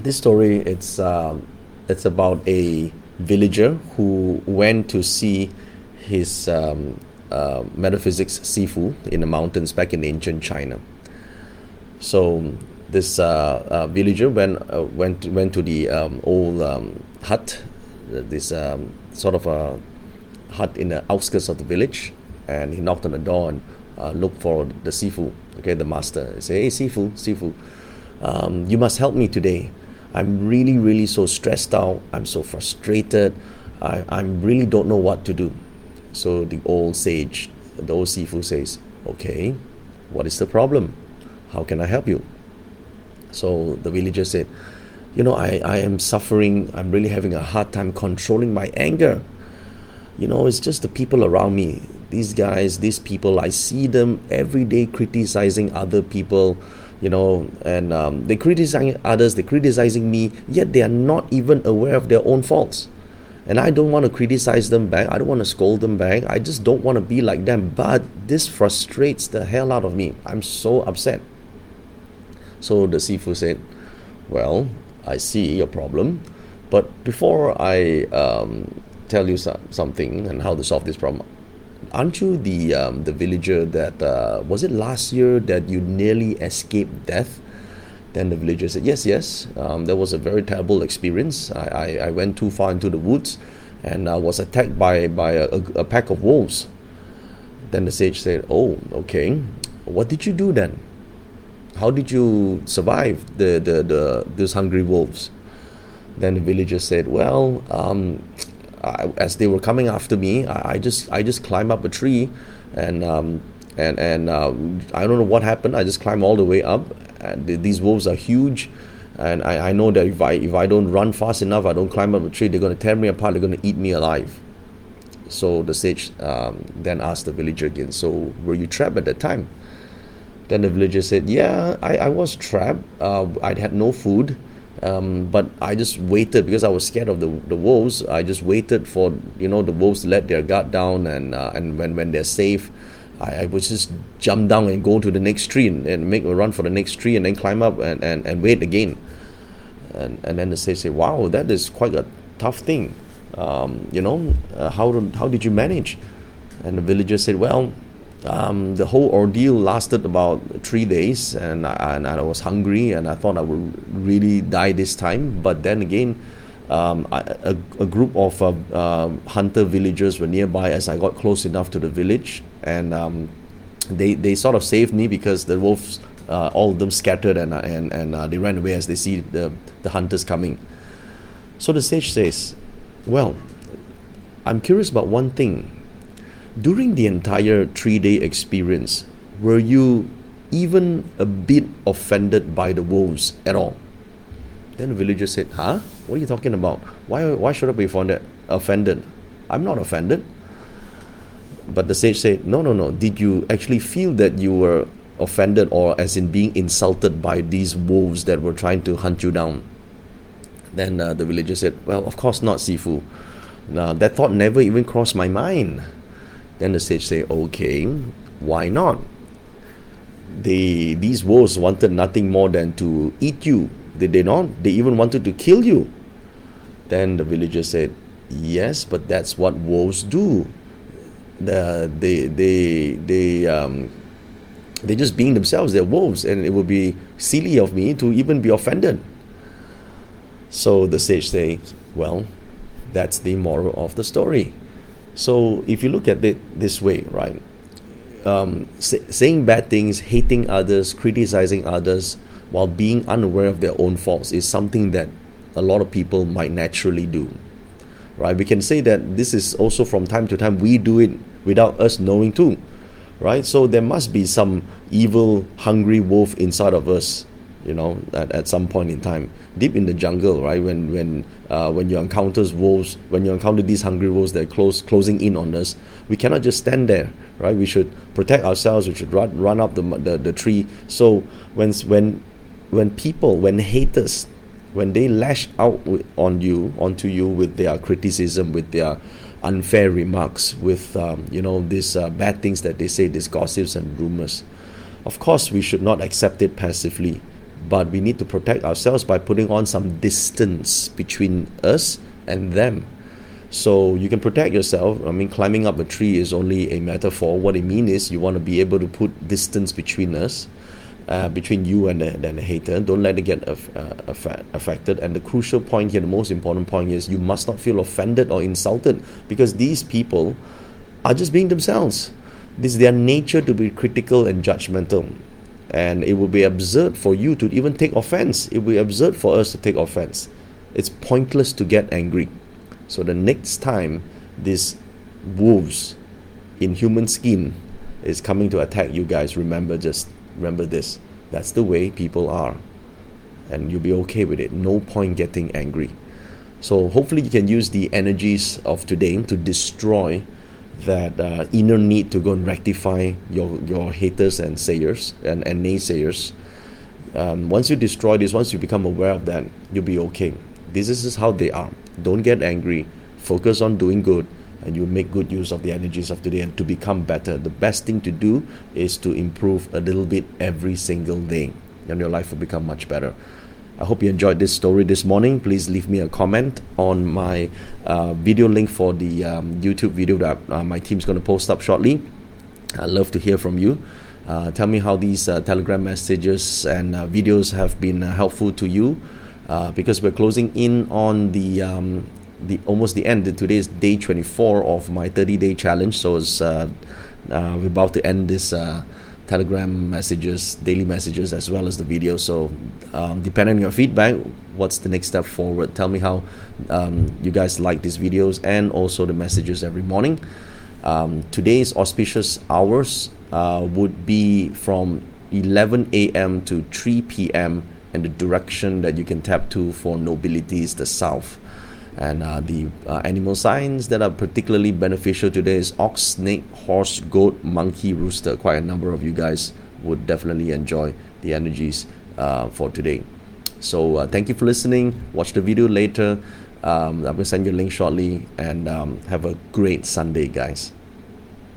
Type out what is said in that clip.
this story it's um, it's about a villager who went to see his um, uh, metaphysics sifu in the mountains back in ancient China. So this uh, uh, villager went uh, went went to the um, old um, hut, this um, sort of a hut in the outskirts of the village, and he knocked on the door and uh, looked for the sifu, okay, the master. He said, "Hey, sifu, sifu, um, you must help me today. I'm really, really so stressed out. I'm so frustrated. I, I really don't know what to do." So the old sage, the old sifu says, "Okay, what is the problem? How can I help you?" So the villager said, You know, I, I am suffering. I'm really having a hard time controlling my anger. You know, it's just the people around me. These guys, these people, I see them every day criticizing other people, you know, and um, they criticizing others, they're criticizing me, yet they are not even aware of their own faults. And I don't want to criticize them back. I don't want to scold them back. I just don't want to be like them. But this frustrates the hell out of me. I'm so upset. So the sifu said, Well, I see your problem, but before I um, tell you so- something and how to solve this problem, aren't you the, um, the villager that, uh, was it last year that you nearly escaped death? Then the villager said, Yes, yes, um, that was a very terrible experience. I, I, I went too far into the woods and uh, was attacked by, by a, a, a pack of wolves. Then the sage said, Oh, okay. What did you do then? how did you survive the, the, the those hungry wolves? Then the villager said, well, um, I, as they were coming after me, I, I, just I just climbed up a tree, and um, and and uh, I don't know what happened. I just climbed all the way up. And these wolves are huge, and I, I know that if I if I don't run fast enough, I don't climb up a tree, they're going to tear me apart. They're going to eat me alive. So the sage um, then asked the villager again, so were you trapped at that time? Then the villager said, Yeah, I, I was trapped. Uh, I had no food. Um, but I just waited because I was scared of the, the wolves. I just waited for you know the wolves to let their guard down, and uh, and when, when they're safe, I, I would just jump down and go to the next tree and, and make a run for the next tree, and then climb up and, and, and wait again. And, and then the sage say, "Wow, that is quite a tough thing. Um, you know, uh, how how did you manage?" And the villager said, "Well, um, the whole ordeal lasted about three days, and I, and I was hungry, and I thought I would really die this time. But then again, um, I, a, a, group of uh, uh, hunter villagers were nearby as I got close enough to the village, and um, they they sort of saved me because the wolves, uh, all of them scattered, and and and uh, they ran away as they see the the hunters coming. So the sage says, "Well, I'm curious about one thing." During the entire three day experience, were you even a bit offended by the wolves at all? Then the villager said, Huh? What are you talking about? Why, why should I be offended? offended? I'm not offended. But the sage said, No, no, no. Did you actually feel that you were offended or as in being insulted by these wolves that were trying to hunt you down? Then uh, the villager said, Well, of course not, Sifu. Now, that thought never even crossed my mind. Then the sage say, okay, why not? They, these wolves wanted nothing more than to eat you. Did they not? They even wanted to kill you. Then the villager said, yes, but that's what wolves do. The, they, they, they, um, they're just being themselves. They're wolves, and it would be silly of me to even be offended. So the sage says, well, that's the moral of the story. So if you look at it this way, right, um, say, saying bad things, hating others, criticizing others, while being unaware of their own faults is something that a lot of people might naturally do. Right? We can say that this is also from time to time we do it without us knowing too. Right? So there must be some evil, hungry wolf inside of us you know, at, at some point in time, deep in the jungle, right? When when uh, when you encounter wolves, when you encounter these hungry wolves that are close closing in on us, we cannot just stand there, right? We should protect ourselves. We should run run up the the, the tree. So when when when people, when haters, when they lash out on you, onto you with their criticism, with their unfair remarks, with um, you know these uh, bad things that they say, these gossips and rumors, of course we should not accept it passively but we need to protect ourselves by putting on some distance between us and them. So you can protect yourself. I mean, climbing up a tree is only a metaphor. What it means is you want to be able to put distance between us, uh, between you and the, and the hater. Don't let it get uh, affected. And the crucial point here, the most important point is you must not feel offended or insulted because these people are just being themselves. This is their nature to be critical and judgmental. And it would be absurd for you to even take offense. It would be absurd for us to take offense. It's pointless to get angry. So the next time this wolves in human skin is coming to attack you guys, remember just remember this. That's the way people are. And you'll be okay with it. No point getting angry. So hopefully you can use the energies of today to destroy that uh, inner need to go and rectify your, your haters and sayers and, and naysayers. Um, once you destroy this, once you become aware of that, you'll be okay. This is how they are. Don't get angry. Focus on doing good, and you make good use of the energies of today and to become better. The best thing to do is to improve a little bit every single day, and your life will become much better. I hope you enjoyed this story this morning. Please leave me a comment on my uh, video link for the um, YouTube video that uh, my team's going to post up shortly. I'd love to hear from you. Uh, tell me how these uh, Telegram messages and uh, videos have been uh, helpful to you because we're closing in on the um, the almost the end. Today is day 24 of my 30 day challenge, so it's, we're about to end this telegram messages daily messages as well as the video. So um, depending on your feedback what's the next step forward? Tell me how um, you guys like these videos and also the messages every morning. Um, today's auspicious hours uh, would be from 11 a.m to 3 p.m and the direction that you can tap to for nobility is the south and uh, the uh, animal signs that are particularly beneficial today is ox, snake, horse, goat, monkey, rooster. Quite a number of you guys would definitely enjoy the energies uh, for today. So uh, thank you for listening. Watch the video later. Um, I'm going to send you a link shortly and um, have a great Sunday, guys.